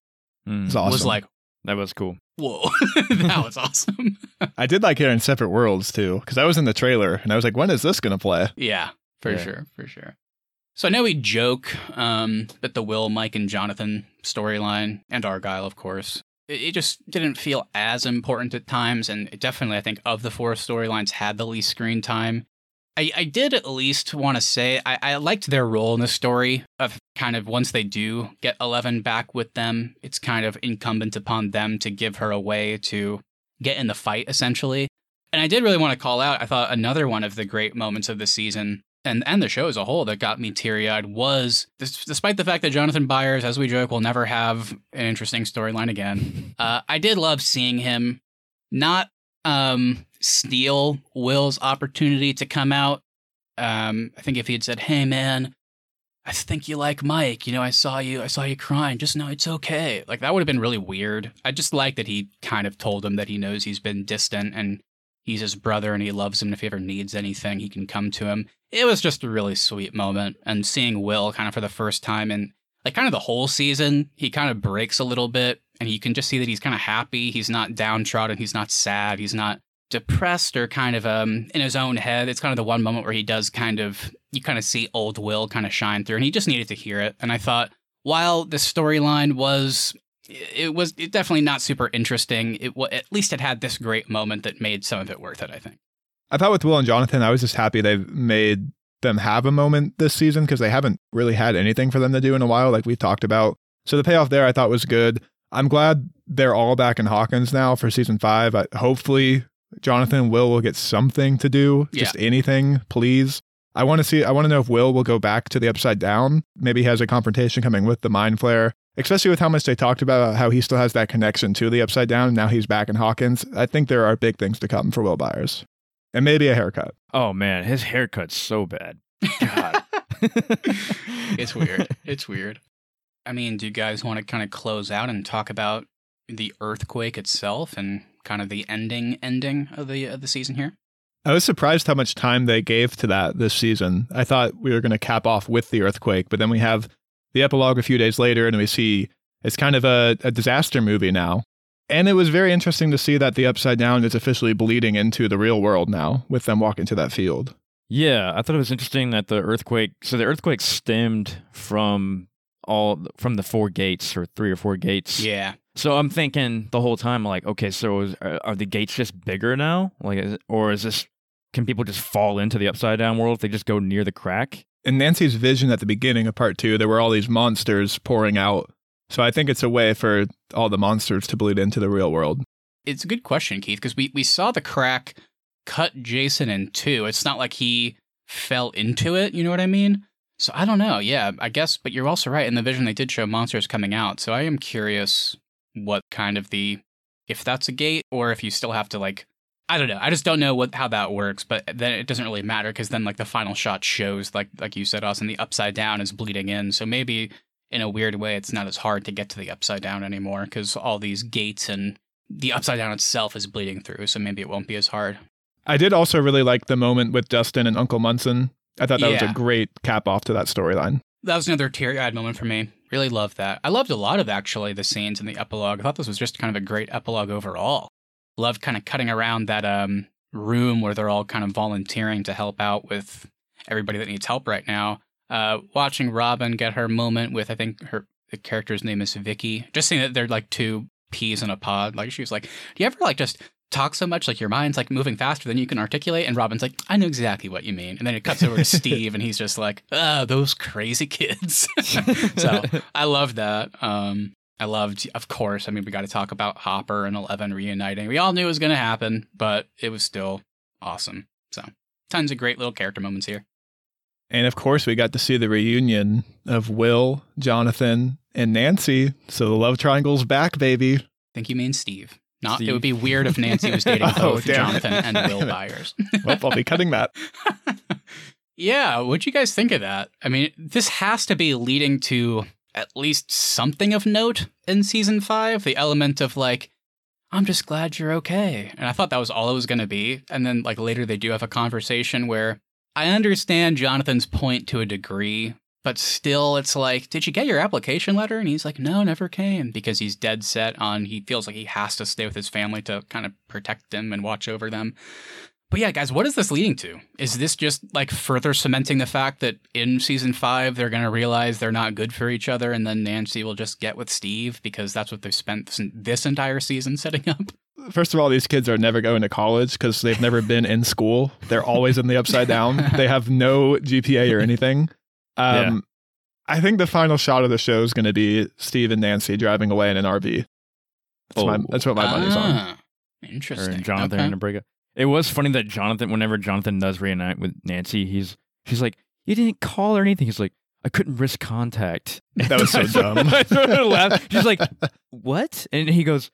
Mm, It's awesome. was like, that was cool. whoa, that was awesome. I did like hearing Separate Worlds too, because I was in the trailer and I was like, when is this going to play? Yeah, for Yeah. sure, for sure. So I know we joke um, that the Will, Mike, and Jonathan storyline, and Argyle, of course, it, just didn't feel as important at times, and it definitely, I think, of the four storylines, had the least screen time. I, I did at least want to say I, I liked their role in the story of kind of once they do get Eleven back with them, it's kind of incumbent upon them to give her a way to get in the fight, essentially. And I did really want to call out, I thought another one of the great moments of the season and, and the show as a whole that got me teary eyed was dis- despite the fact that Jonathan Byers, as we joke, will never have an interesting storyline again. Uh, I did love seeing him not um, steal Will's opportunity to come out. Um, I think if he had said, "Hey, man, I think you like Mike. You know, I saw you. I saw you crying. Just know it's okay." Like that would have been really weird. I just like that he kind of told him that he knows he's been distant and he's his brother and he loves him. If he ever needs anything, he can come to him. It was just a really sweet moment. And seeing Will kind of for the first time in like kind of the whole season, he kind of breaks a little bit and you can just see that he's kind of happy. He's not downtrodden. He's not sad. He's not depressed or kind of um in his own head. It's kind of the one moment where he does kind of you kind of see old Will kind of shine through and he just needed to hear it. And I thought while the storyline was it was it definitely not super interesting. It wa at least it had this great moment that made some of it worth it, I think. I thought with Will and Jonathan, I was just happy they made them have a moment this season because they haven't really had anything for them to do in a while, like we've talked about. So the payoff there I thought was good. I'm glad they're all back in Hawkins now for season five. I, hopefully, Jonathan and Will will get something to do, just anything, please. I want to see. I want to know if Will will go back to the Upside Down. Maybe he has a confrontation coming with the Mind Flayer, especially with how much they talked about how he still has that connection to the Upside Down. And now he's back in Hawkins. I think there are big things to come for Will Byers, and maybe a haircut. Oh man, his haircut's so bad. God. It's weird. it's weird. I mean, do you guys want to kind of close out and talk about the earthquake itself and kind of the ending ending of the of the season here? I was surprised how much time they gave to that this season. I thought we were going to cap off with the earthquake, but then we have the epilogue a few days later, and we see it's kind of a, a disaster movie now. And it was very interesting to see that the Upside Down is officially bleeding into the real world now with them walking to that field. Yeah, I thought it was interesting that the earthquake. So the earthquake stemmed from all from the four gates or three or four gates. Yeah. So I'm thinking the whole time, like, okay, so is, are are the gates just bigger now? Like, is, or is this? Can people just fall into the upside down world if they just go near the crack? In Nancy's vision at the beginning of part two, there were all these monsters pouring out. So I think it's a way for all the monsters to bleed into the real world. It's a good question, Keith, because we, we saw the crack cut Jason in two. It's not like he fell into it, you know what I mean? So I don't know. Yeah, I guess, but you're also right. In the vision, they did show monsters coming out. So I am curious what kind of the, if that's a gate or if you still have to like, I don't know. I just don't know what how that works. But then it doesn't really matter because then like the final shot shows like like you said, Austin, the upside down is bleeding in. So maybe in a weird way, it's not as hard to get to the upside down anymore because all these gates and the upside down itself is bleeding through. So maybe it won't be as hard. I did also really like the moment with Dustin and Uncle Munson. I thought that was a great cap off to that storyline. That was another teary eyed moment for me. Really loved that. I loved a lot of actually the scenes in the epilogue. I thought this was just kind of a great epilogue overall. Loved kind of cutting around that um, room where they're all kind of volunteering to help out with everybody that needs help right now. Uh, watching Robin get her moment with I think her the character's name is Vicky. Just seeing that they're like two peas in a pod. Like she was like, "Do you ever like just talk so much, like your mind's like moving faster than you can articulate. And Robin's like, I know exactly what you mean. And then it cuts over to Steve, and he's just like, oh, those crazy kids. so I love that. Um, I loved, of course. I mean, we got to talk about Hopper and Eleven reuniting. We all knew it was going to happen, but it was still awesome. So tons of great little character moments here. And of course, we got to see the reunion of Will, Jonathan, and Nancy. So the love triangle's back, baby. I think you mean Steve. Not. Steve. It would be weird if Nancy was dating Oh, both damn. Jonathan and Will Byers. Well, I'll be cutting that. yeah, what'd you guys think of that? I mean, this has to be leading to at least something of note in season five. The element of like, I'm just glad you're okay. And I thought that was all it was going to be. And then, like, later they do have a conversation where I understand Jonathan's point to a degree, but still, it's like, did you get your application letter? And he's like, no, never came because he's dead set on he feels like he has to stay with his family to kind of protect them and watch over them. But yeah, guys, what is this leading to? Is this just like further cementing the fact that in season five they're going to realize they're not good for each other, and then Nancy will just get with Steve because that's what they've spent this, this entire season setting up? First of all, these kids are never going to college because they've never been in school. They're always in the upside down. They have no GPA or anything. Um, Yeah. I think the final shot of the show is going to be Steve and Nancy driving away in an RV. That's, my, Oh. that's what my money's on. Ah, Her Interesting. and Jonathan Okay. in a breakup. It was funny that Jonathan, whenever Jonathan does reunite with Nancy, he's she's like, "You didn't call or anything." He's like, "I couldn't risk contact." That was so dumb. I started to laugh. She's like, "What?" And he goes,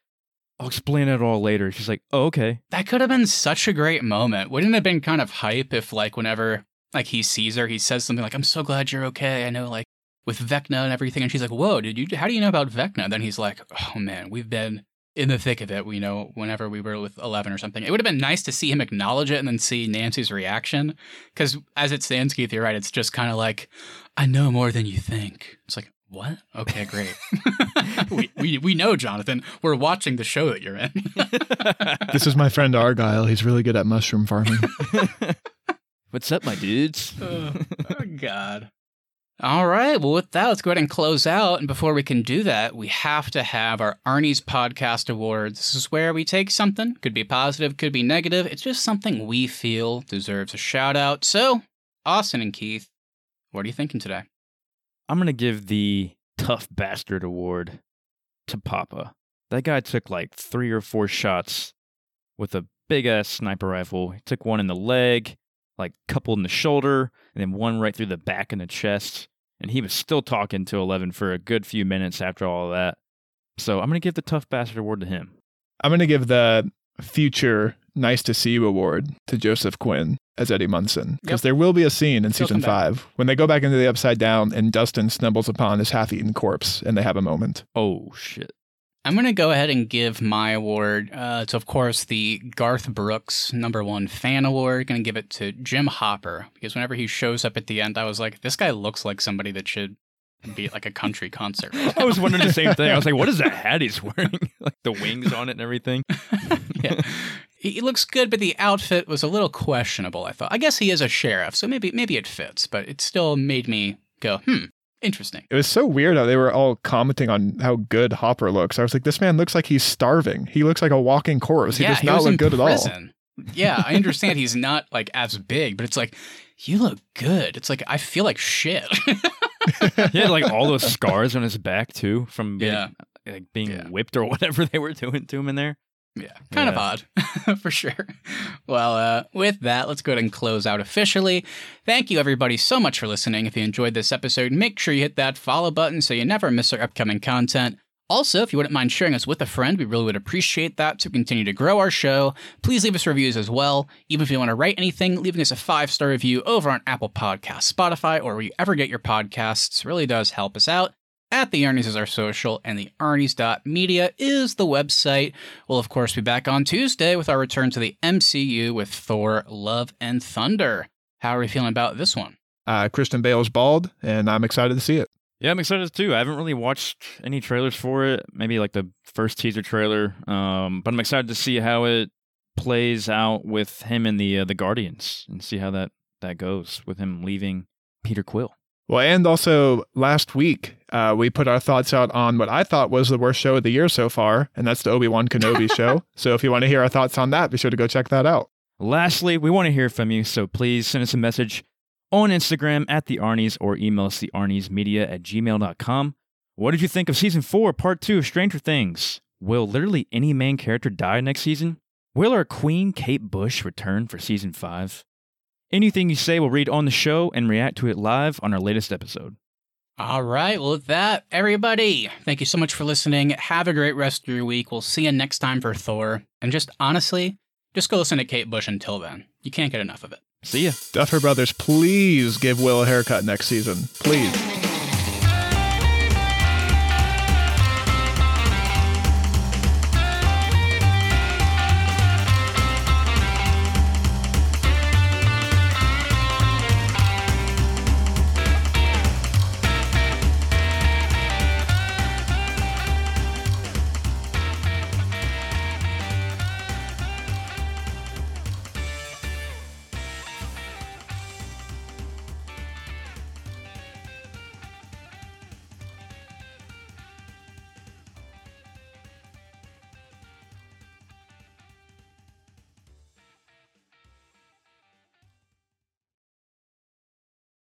"I'll explain it all later." She's like, "Oh, okay." That could have been such a great moment. Wouldn't it have been kind of hype if, like, whenever like he sees her, he says something like, "I'm so glad you're okay." I know, like, with Vecna and everything, and she's like, "Whoa, did you? How do you know about Vecna?" Then he's like, "Oh man, we've been in the thick of it. We know whenever we were with Eleven or something. It would have been nice to see him acknowledge it and then see Nancy's reaction, because as it stands, Keith, you're right. It's just kind of like, "I know more than you think." It's like. What? Okay, great. we, we we know, Jonathan. We're watching the show that you're in. This is my friend Argyle. He's really good at mushroom farming. What's up, my dudes? oh, oh, God. All right. Well, with that, let's go ahead and close out. And before we can do that, we have to have our Arnie's Podcast Awards. This is where we take something, could be positive, could be negative. It's just something we feel deserves a shout out. So, Austin and Keith, what are you thinking today? I'm gonna give the tough bastard award to Papa. That guy took like three or four shots with a big ass sniper rifle. He took one in the leg, like couple in the shoulder, and then one right through the back and the chest. And he was still talking to Eleven for a good few minutes after all of that. So I'm gonna give the tough bastard award to him. I'm going to give the future Nice to See You award to Joseph Quinn as Eddie Munson because Yep. there will be a scene in He'll season five when they go back into the Upside Down and Dustin stumbles upon his half-eaten corpse and they have a moment. Oh shit. I'm going to go ahead and give my award uh, to, of course, the Garth Brooks number one fan award. Going to give it to Jim Hopper because whenever he shows up at the end, I was like, this guy looks like somebody that should be at like a country concert. right I was wondering the same thing. I was like, what is that hat he's wearing? like the wings on it and everything. yeah. He he looks good, but the outfit was a little questionable. I thought. I guess he is a sheriff, so maybe maybe it fits, but it still made me go, hmm, interesting. It was so weird how they were all commenting on how good Hopper looks. I was like, this man looks like he's starving. He looks like a walking corpse. He yeah, does not was look in good at all. prison. Yeah, I understand he's not like as big, but it's like you look good. It's like I feel like shit. He had like all those scars on his back too from being, Yeah. like being Yeah. whipped or whatever they were doing to him in there. Yeah, kind of odd, for sure. Well, uh, with that, let's go ahead and close out officially. Thank you, everybody, so much for listening. If you enjoyed this episode, make sure you hit that follow button so you never miss our upcoming content. Also, if you wouldn't mind sharing us with a friend, we really would appreciate that to continue to grow our show. Please leave us reviews as well. Even if you want to write anything, leaving us a five star review over on Apple Podcasts, Spotify, or where you ever get your podcasts really does help us out. At the Arnie's is our social, and the Arnie's.media is the website. We'll, of course, be back on Tuesday with our return to the MCU with Thor Love and Thunder. How are we feeling about this one? Uh, Christian Bale's bald, and I'm excited to see it. Yeah, I'm excited too. I haven't really watched any trailers for it. Maybe like the first teaser trailer. Um, but I'm excited to see how it plays out with him and the uh, the Guardians and see how that that goes with him leaving Peter Quill. Well, and also last week, uh, we put our thoughts out on what I thought was the worst show of the year so far, and that's the Obi Wan Kenobi show. So if you want to hear our thoughts on that, be sure to go check that out. Lastly, we want to hear from you, so please send us a message on Instagram at the Arnies or email us the Media at gmail.com. What did you think of season four, part two of Stranger Things? Will literally any main character die next season? Will our queen, Kate Bush, return for season five? Anything you say, we'll read on the show and react to it live on our latest episode. All right. Well, with that, everybody, thank you so much for listening. Have a great rest of your week. We'll see you next time for Thor. And just honestly, just go listen to Kate Bush until then. You can't get enough of it. See ya. Duffer Brothers, please give Will a haircut next season. Please.